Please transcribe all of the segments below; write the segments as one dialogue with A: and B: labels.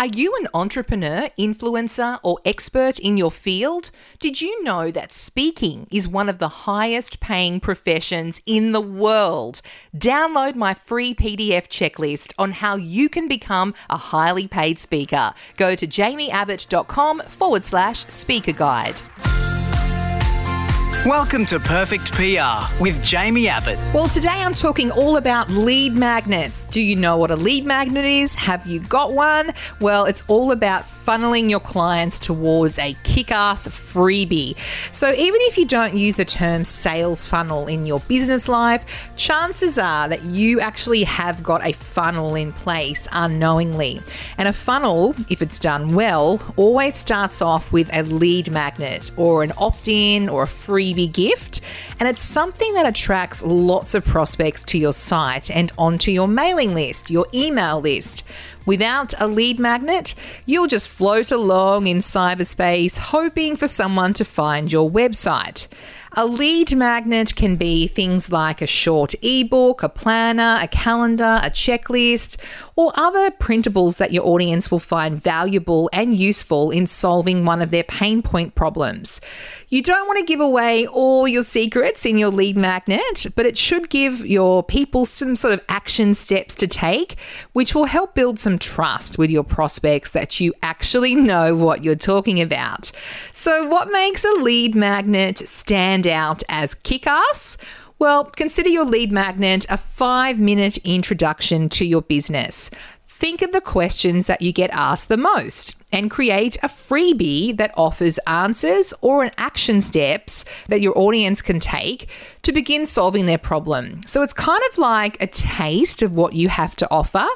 A: Are you an entrepreneur, influencer, or expert in your field? Did you know that speaking is one of the highest paying professions in the world? Download my free PDF checklist on how you can become a highly paid speaker. Go to jaimieabbott.com forward slash speaker guide.
B: Welcome to Perfect PR with Jaimie Abbott.
A: Well, today I'm talking all about lead magnets. Do you know what a lead magnet is? Have you got one? Well, it's all about funneling your clients towards a kick ass freebie. So, even if you don't use the term sales funnel in your business life, chances are that you actually have got a funnel in place unknowingly. And a funnel, if it's done well, always starts off with a lead magnet or an opt in or a freebie gift. And it's something that attracts lots of prospects to your site and onto your mailing list, your email list. Without a lead magnet, you'll just float along in cyberspace hoping for someone to find your website. A lead magnet can be things like a short ebook, a planner, a calendar, a checklist, or other printables that your audience will find valuable and useful in solving one of their pain point problems. You don't want to give away all your secrets in your lead magnet, but it should give your people some sort of action steps to take, which will help build some trust with your prospects that you actually know what you're talking about. So, what makes a lead magnet stand out as kick ass? Well, consider your lead magnet a five minute introduction to your business. Think of the questions that you get asked the most and create a freebie that offers answers or an action steps that your audience can take to begin solving their problem. So it's kind of like a taste of what you have to offer.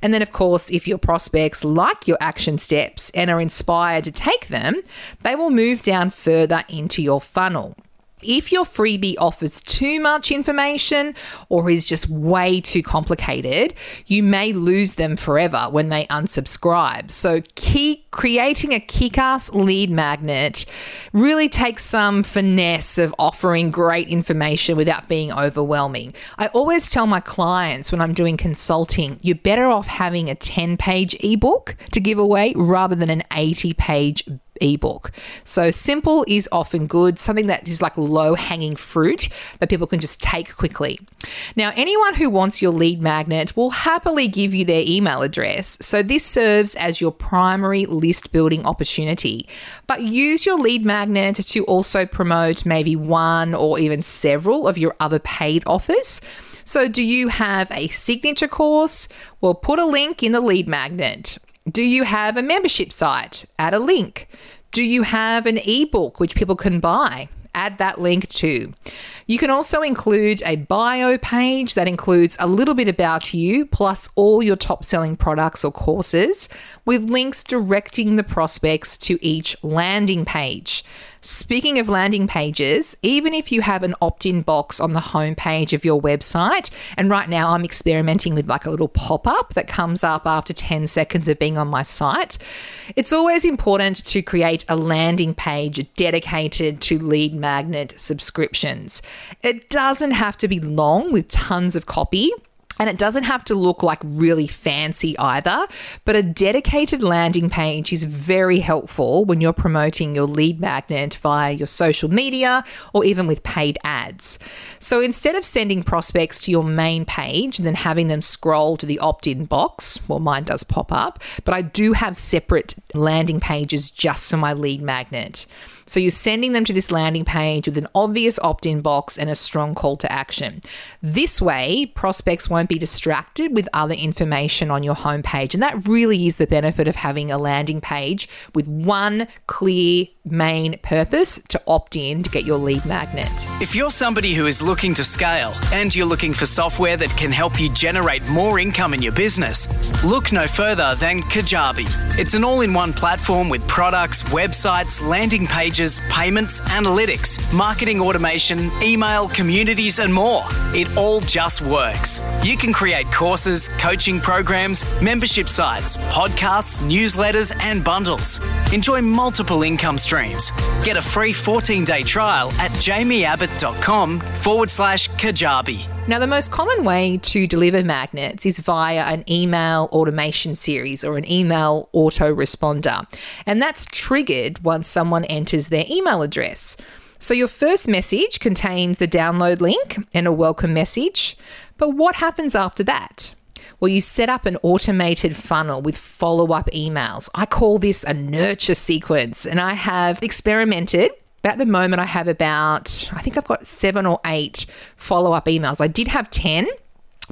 A: And then, of course, if your prospects like your action steps and are inspired to take them, they will move down further into your funnel. If your freebie offers too much information or is just way too complicated, you may lose them forever when they unsubscribe. So, key, creating a kick ass lead magnet really takes some finesse of offering great information without being overwhelming. I always tell my clients when I'm doing consulting, you're better off having a 10 page ebook to give away rather than an 80 page ebook. So simple is often good, something that is like low hanging fruit that people can just take quickly. Now, anyone who wants your lead magnet will happily give you their email address. So this serves as your primary list building opportunity. But use your lead magnet to also promote maybe one or even several of your other paid offers. So, do you have a signature course? Well, put a link in the lead magnet. Do you have a membership site? Add a link. Do you have an ebook which people can buy? Add that link too. You can also include a bio page that includes a little bit about you, plus all your top selling products or courses, with links directing the prospects to each landing page. Speaking of landing pages, even if you have an opt in box on the homepage of your website, and right now I'm experimenting with like a little pop up that comes up after 10 seconds of being on my site, it's always important to create a landing page dedicated to lead magnet subscriptions. It doesn't have to be long with tons of copy. And it doesn't have to look like really fancy either, but a dedicated landing page is very helpful when you're promoting your lead magnet via your social media or even with paid ads. So instead of sending prospects to your main page and then having them scroll to the opt in box, well, mine does pop up, but I do have separate landing pages just for my lead magnet. So you're sending them to this landing page with an obvious opt in box and a strong call to action. This way, prospects won't be distracted with other information on your homepage. And that really is the benefit of having a landing page with one clear main purpose to opt in to get your lead magnet.
B: If you're somebody who is looking to scale and you're looking for software that can help you generate more income in your business, look no further than Kajabi. It's an all in one platform with products, websites, landing pages, payments, analytics, marketing automation, email, communities, and more. It all just works. You can create courses, coaching programs, membership sites, podcasts, newsletters, and bundles. Enjoy multiple income streams. Get a free 14 day trial at jaimieabbott.com forward slash Kajabi.
A: Now, the most common way to deliver magnets is via an email automation series or an email autoresponder. And that's triggered once someone enters their email address. So, your first message contains the download link and a welcome message. But what happens after that? Well, you set up an automated funnel with follow up emails. I call this a nurture sequence, and I have experimented at the moment, I have about, I think I've got seven or eight follow up emails. I did have 10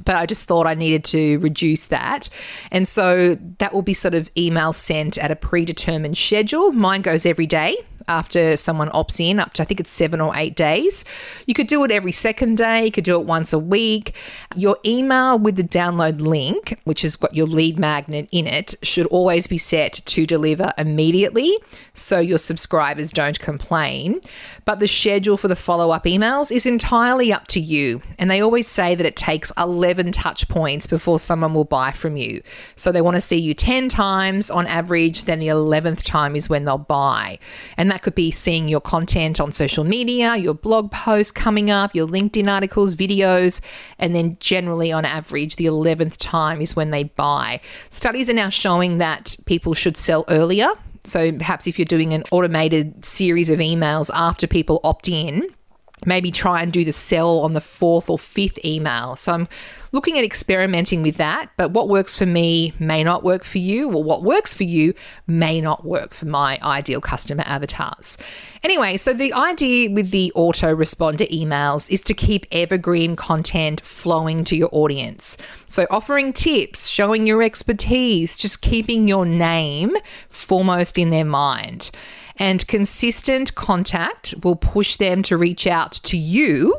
A: but I just thought I needed to reduce that. And so that will be sort of email sent at a predetermined schedule. Mine goes every day after someone opts in up to I think it's seven or eight days. You could do it every second day, you could do it once a week. Your email with the download link, which has got your lead magnet in it, should always be set to deliver immediately so your subscribers don't complain. But the schedule for the follow up emails is entirely up to you. And they always say that it takes 11 touch points before someone will buy from you. So they want to see you 10 times on average, then the 11th time is when they'll buy. And that could be seeing your content on social media, your blog posts coming up, your LinkedIn articles, videos, and then generally on average, the 11th time is when they buy. Studies are now showing that people should sell earlier. So perhaps if you're doing an automated series of emails after people opt in, maybe try and do the sell on the fourth or fifth email. So I'm looking at experimenting with that, but what works for me may not work for you, or what works for you may not work for my ideal customer avatars. Anyway, so the idea with the autoresponder emails is to keep evergreen content flowing to your audience. So offering tips, showing your expertise, just keeping your name foremost in their mind. And consistent contact will push them to reach out to you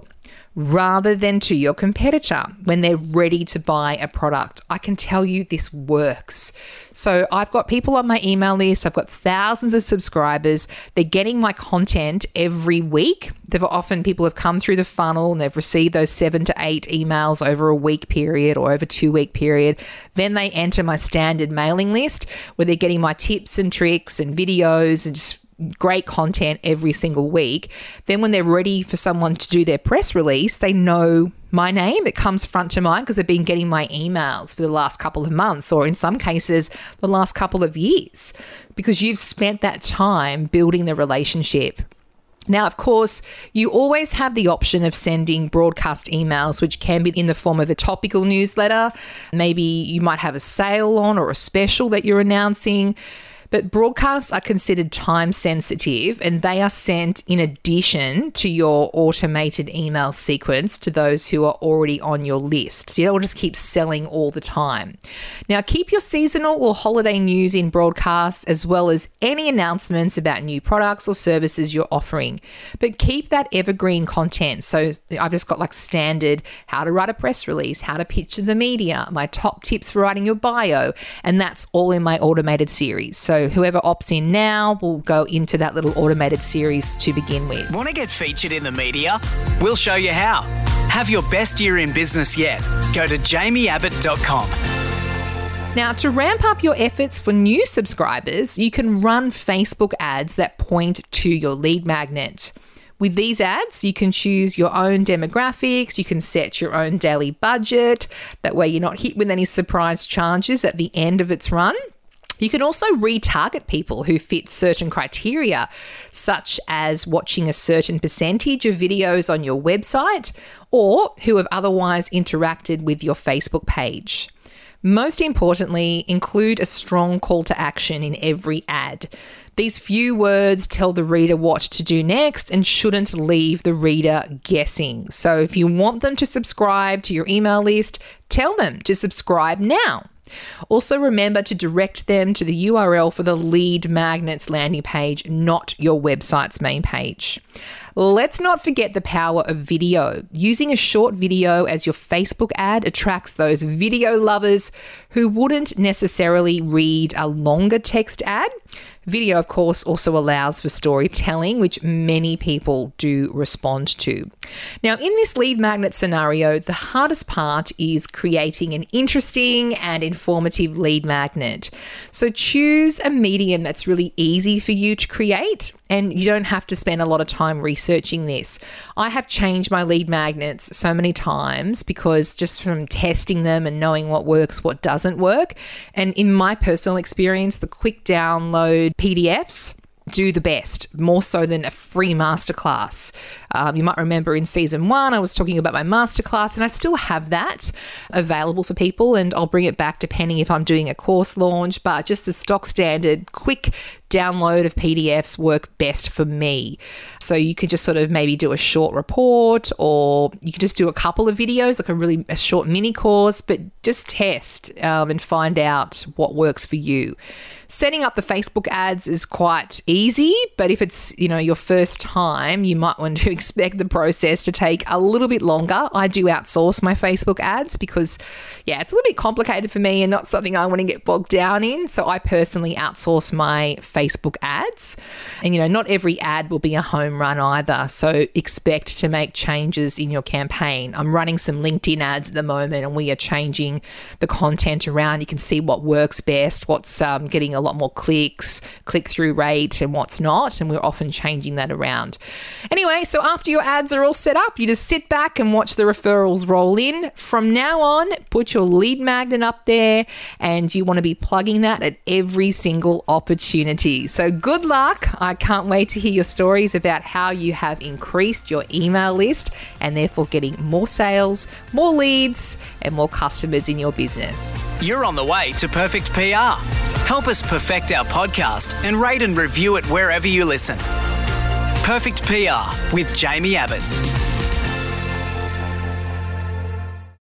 A: rather than to your competitor when they're ready to buy a product. I can tell you this works. So I've got people on my email list, I've got thousands of subscribers. They're getting my content every week. They've often people have come through the funnel and they've received those seven to eight emails over a week period or over two week period. Then they enter my standard mailing list where they're getting my tips and tricks and videos and just great content every single week. Then, when they're ready for someone to do their press release, they know my name. It comes front to mind because they've been getting my emails for the last couple of months, or in some cases, the last couple of years, because you've spent that time building the relationship. Now, of course, you always have the option of sending broadcast emails, which can be in the form of a topical newsletter. Maybe you might have a sale on or a special that you're announcing. But broadcasts are considered time sensitive and they are sent in addition to your automated email sequence to those who are already on your list. So you don't just keep selling all the time. Now, keep your seasonal or holiday news in broadcasts as well as any announcements about new products or services you're offering. But keep that evergreen content. So I've just got like standard how to write a press release, how to pitch to the media, my top tips for writing your bio, and that's all in my automated series. So whoever opts in now will go into that little automated series to begin with.
B: Want to get featured in the media? We'll show you how. Have your best year in business yet? Go to jaimieabbott.com.
A: Now, to ramp up your efforts for new subscribers, you can run Facebook ads that point to your lead magnet. With these ads, you can choose your own demographics, you can set your own daily budget. That way, you're not hit with any surprise charges at the end of its run. You can also retarget people who fit certain criteria, such as watching a certain percentage of videos on your website or who have otherwise interacted with your Facebook page. Most importantly, include a strong call to action in every ad. These few words tell the reader what to do next and shouldn't leave the reader guessing. So, if you want them to subscribe to your email list, tell them to subscribe now. Also, remember to direct them to the URL for the lead magnets landing page, not your website's main page. Let's not forget the power of video. Using a short video as your Facebook ad attracts those video lovers who wouldn't necessarily read a longer text ad. Video, of course, also allows for storytelling, which many people do respond to. Now, in this lead magnet scenario, the hardest part is creating an interesting and informative lead magnet. So choose a medium that's really easy for you to create and you don't have to spend a lot of time researching this. I have changed my lead magnets so many times because just from testing them and knowing what works, what doesn't work. And in my personal experience, the quick download PDFs do the best, more so than a free masterclass. Um, you might remember in season one, I was talking about my masterclass, and I still have that available for people, and I'll bring it back depending if I'm doing a course launch. But just the stock standard, quick download of PDFs work best for me. So you can just sort of maybe do a short report, or you can just do a couple of videos, like a really a short mini course, but just test um, and find out what works for you setting up the Facebook ads is quite easy, but if it's, you know, your first time, you might want to expect the process to take a little bit longer. I do outsource my Facebook ads because yeah, it's a little bit complicated for me and not something I want to get bogged down in. So I personally outsource my Facebook ads. And you know, not every ad will be a home run either. So expect to make changes in your campaign. I'm running some LinkedIn ads at the moment and we are changing the content around. You can see what works best, what's um, getting a lot more clicks, click through rate, and what's not. And we're often changing that around. Anyway, so after your ads are all set up, you just sit back and watch the referrals roll in. From now on, put your lead magnet up there and you want to be plugging that at every single opportunity. So good luck. I can't wait to hear your stories about how you have increased your email list and therefore getting more sales, more leads, and more customers in your business.
B: You're on the way to perfect PR. Help us perfect our podcast and rate and review it wherever you listen. Perfect PR with Jaimie Abbott.